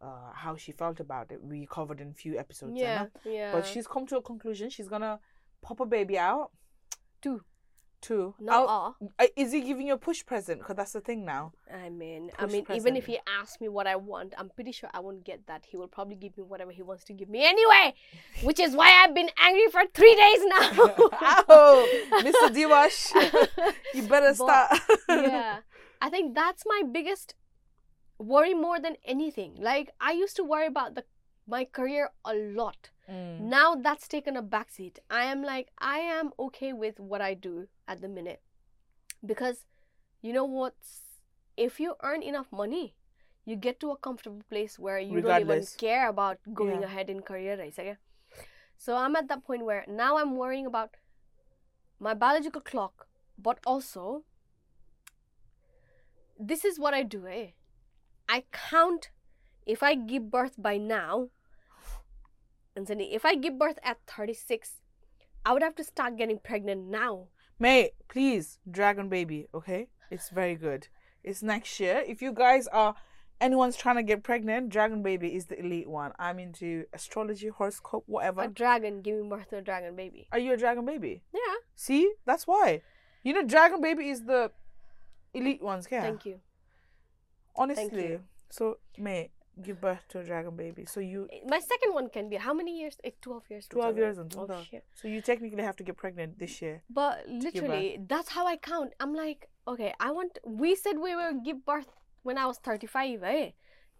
uh, how she felt about it. We covered in a few episodes. Yeah, Anna. yeah. But she's come to a conclusion. She's gonna pop a baby out. Two. Two. not all. Is he giving you a push present? Because that's the thing now. I mean, I Push mean, even if he asks me what I want, I'm pretty sure I won't get that. He will probably give me whatever he wants to give me anyway, which is why I've been angry for three days now. oh, Mr. Diwash, you better start. yeah, I think that's my biggest worry more than anything. Like I used to worry about the my career a lot. Mm. Now that's taken a backseat. I am like I am okay with what I do at the minute because you know what? If you earn enough money, you get to a comfortable place where you don't even care about going Yeah. ahead in career. Okay? So I'm at that point where now I'm worrying about my biological clock, but also this is what I do. Eh? I count if I give birth by now. And then if I give birth at 36, I would have to start getting pregnant now. Mate, please, Dragon Baby, okay? It's very good. It's next year. If you guys are anyone's trying to get pregnant, Dragon Baby is the elite one. I'm into astrology, horoscope, whatever. A dragon giving birth to a dragon baby. Are you a Dragon Baby? Yeah. See? That's why. You know Dragon Baby is the elite ones, yeah. Thank you. Honestly. you. So, mate, give birth to a Dragon Baby. So you My second one can be how many years? Eh, 12 years. 12 years and oh, shit. So you technically have to get pregnant this year. But literally, that's how I count. I'm like, okay, I want. We said we will give birth when I was 35, eh?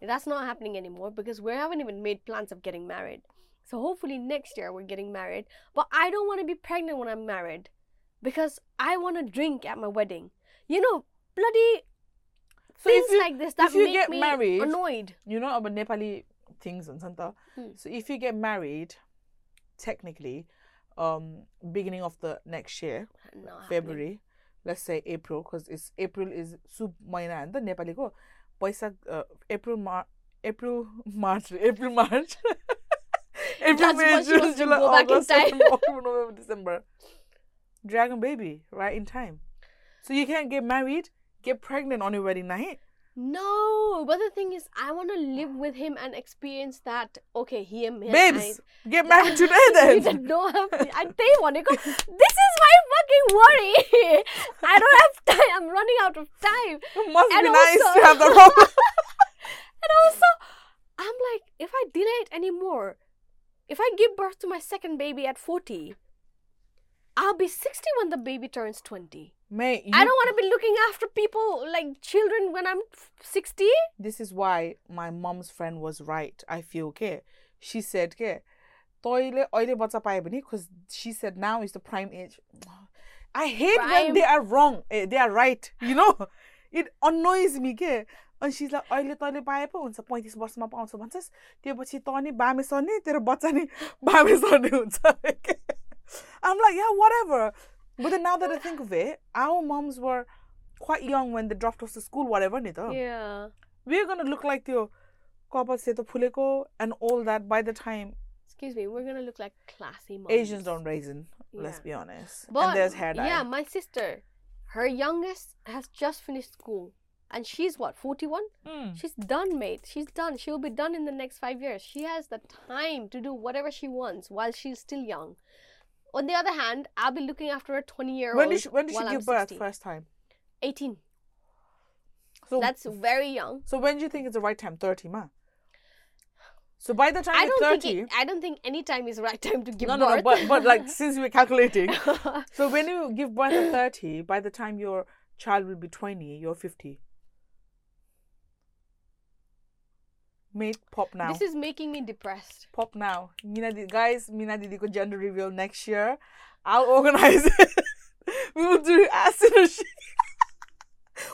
That's not happening anymore because we haven't even made plans of getting married. So hopefully next year we're getting married. But I don't want to be pregnant when I'm married because I want to drink at my wedding. You know, bloody So things you, like this that if you make get me married- annoyed. you know about Nepali things and something. Hmm. So if you get married, technically, um, beginning of the next year, Not happening. February, let's say April, because it's April is sub mahina and the Nepali ko. Paisa, uh, April, Mar- April, March, April, March. April, May, June, July, go back in August, time. September, October, November, December. Dragon baby, right in time. So you can't get married, get pregnant on your wedding night. No, but the thing is, I want to live with him and experience that. Okay, he and me. Babes, get married today you then. did not have. I tell you what, Nico, this is my fucking worry. I don't have time. I'm running out of time. It must And be nice to have the problem. And also, I'm like, if I delay it anymore, if I give birth to my second baby at 40, I'll be 60 when the baby turns 20. Mate, you, I don't want to be looking after people like children when I'm 60. this is why my mom's friend was right. I feel okay. She said, okay, toilet oily butter because she said now is the prime age. I hate when Prime. they are wrong. eh, They are right. You know, it annoys me. के And she's like, अहिले तैँले पाए पो हुन्छ पैँतिस वर्षमा पाउँछ भन्छस् त्योपछि तँ नि बामे सर्ने तेरो बच्चा नि बामे सर्ने हुन्छ के। I'm like, yeah, whatever. But then now that I think of it, our moms were quite young when they dropped us to school, whatever. Ta. Yeah. We're gonna look like the kapa seto phuleko and all that by the time Excuse me, we're gonna look like classy moms. Asians don't raisin. Let's be honest. But and there's hair dye. yeah, my sister, her youngest has just finished school, and she's what forty one. Mm. She's done, mate. She's done. She'll be done in the next five years. She has the time to do whatever she wants while she's still young. On the other hand, I'll be looking after a 20 year old. When did she, when did she give I'm birth 16. first time? 18. So that's very young. So when do you think it's the right time? 30, ma. So by the time I don't you're 30, think it, I don't think any time is the right time to give no, birth. No, no, but, but like since we're calculating, so when you give birth at 30, by the time your child will be 20, you're 50. made pop now. This is making me depressed. Pop now. Mina did, guys, Mina Didiko gender reveal next year. I'll organize it. we will do acid and shit.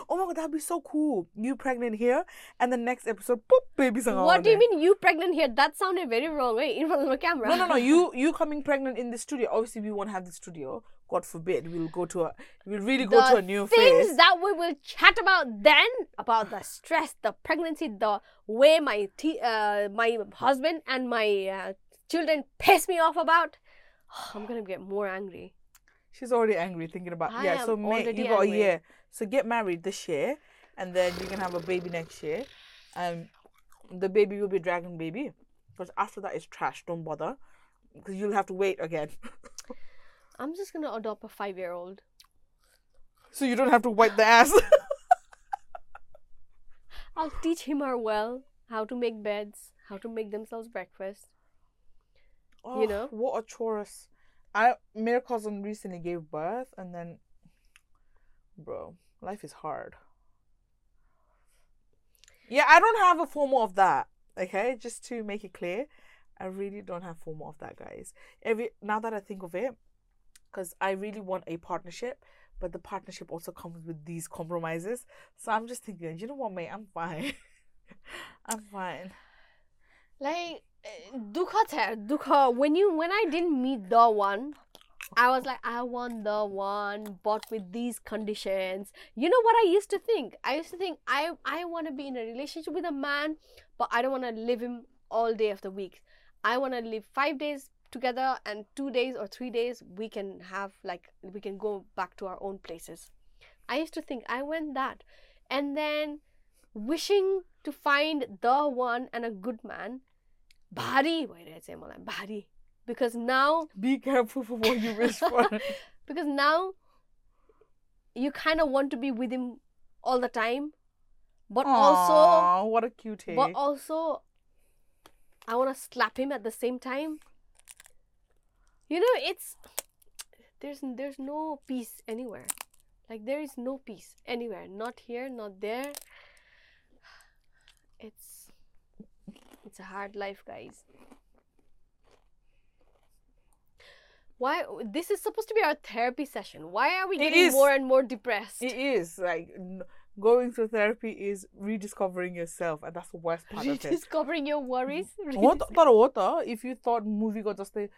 oh my god, that'd be so cool. You pregnant here, and the next episode, boop, babies. What do you mean you pregnant here? That sounded very wrong, right? In front of the camera. No, no, no. You you coming pregnant in the studio. Obviously, we won't have the studio. God forbid. We'll go to a. We'll really go to a new things phase. that we will chat about then about the stress, the pregnancy, the way my t- uh, my husband and my uh, children piss me off about. I'm gonna get more angry. She's already angry thinking about. I yeah. So mate, already you got angry. a year. So get married this year, and then you can have a baby next year. Um, the baby will be dragon baby, because after that it's trash. Don't bother, because you'll have to wait again. I'm just gonna adopt a five year old. so you don't have to wipe the ass. I'll teach him or well how to make beds, how to make themselves breakfast. Oh, know? what a chorus. I my cousin recently gave birth, and then, bro, life is hard. Yeah, I don't have a FOMO of that. Okay, just to make it clear, I really don't have FOMO of that, guys. Every now that I think of it, because I really want a partnership, but the partnership also comes with these compromises. So I'm just thinking, you know what, mate, I'm fine. I'm fine. Like dukha tha, dukha. When you when I didn't meet the one, I was like, I want the one, but with these conditions. You know what I used to think? I used to think I I want to be in a relationship with a man, but I don't want to live him all day of the week. I want to live five days together, and two days or three days we can have like we can go back to our own places. I used to think I went that, and then wishing to find the one and a good man. Bhari, why did I say Malay? Bhari. Because now Be careful for what you wish for. because now you kind of want to be with him all the time but also Aw, what a cutie. but also i want to slap him at the same time you know it's there's there's no peace anywhere. Like there is no peace anywhere. Not here not there. It's it's a hard life guys. Why this is supposed to be our therapy session. Why are we getting more and more depressed? It is like going through therapy is rediscovering yourself, and that's the worst part of it. rediscovering your worries? What but what uh, if you thought movie got just a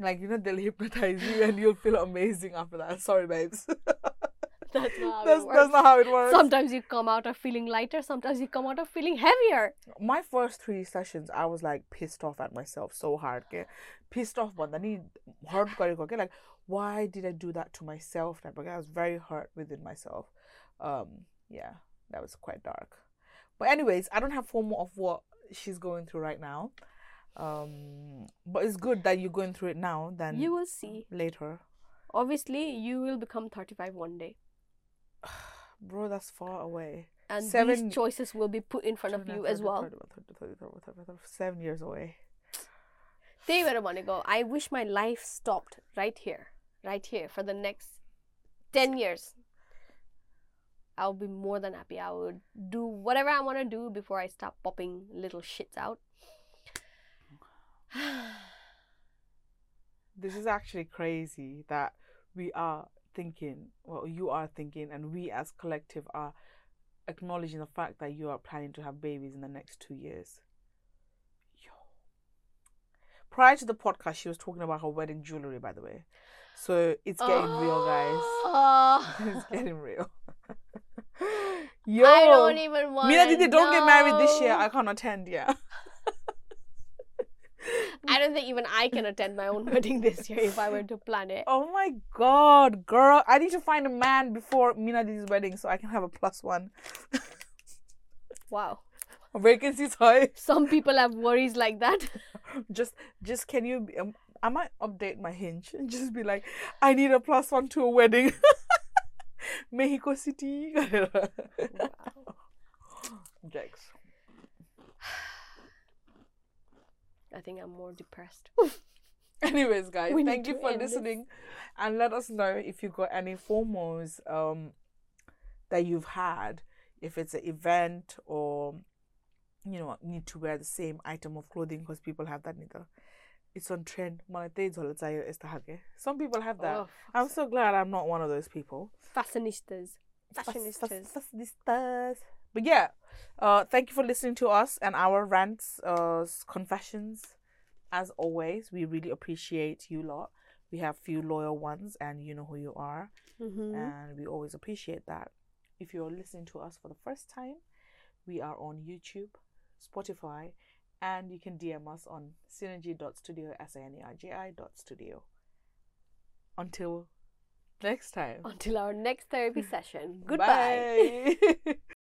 like you know they'll hypnotize you and you'll feel amazing after that. Sorry, babes. that's not how that's it that's works not how it works. sometimes you come out of feeling lighter sometimes you come out of feeling heavier My first three sessions, I was like pissed off at myself so hard. Okay? Pissed off, but then he hurt. Okay, like why did I do that to myself? Like, I was very hurt within myself. Um, yeah, that was quite dark. But anyways, I don't have FOMO of what she's going through right now. Um, but it's good that you're going through it now than you will see later. obviously you will become 35 one day Bro, that's far away. and Seven- these choices will be put in front of you as well Seven years away. They where I want to go. I wish my life stopped right here, right here for the next 10 years. I'll be more than happy. I would do whatever I want to do before I start popping little shits out. This is actually crazy that we are thinking, well, you are thinking, and we as collective are acknowledging the fact that you are planning to have babies in the next two years. Yo. Prior to the podcast, she was talking about her wedding jewelry, by the way. So it's getting real, guys. Oh, it's ah. getting real. Yo. I don't even want Mina Didi, don't get married this year. I can't attend, yeah. I don't think even I can attend my own wedding this year if I were to plan it. Oh my god, girl. I need to find a man before Mina Didi's wedding so I can have a plus one. Wow. Vacancies high. Some people have worries like that. Just, just can you? be- Um, I might update my hinge and just be like, I need a plus one to a wedding. Mexico City. Jax. I think I'm more depressed. Anyways, guys, we thank you for listening, this. and let us know if you got any FOMOs um, that you've had, if it's an event or you know need to wear the same item of clothing because people have that neither. It's on trend. Some people have that. Oh, I'm so glad I'm not one of those people. Fashionistas. Fashionistas. Fashionistas. But yeah, uh, thank you for listening to us and our rants, uh, confessions. As always, we really appreciate you lot. We have few loyal ones, and you know who you are, Mm-hmm. and we always appreciate that. If you're listening to us for the first time, we are on YouTube, Spotify, and you can DM us on sinerji.studio, S A N E R G I dot studio. Until next time. Until our next therapy session. Goodbye. Bye.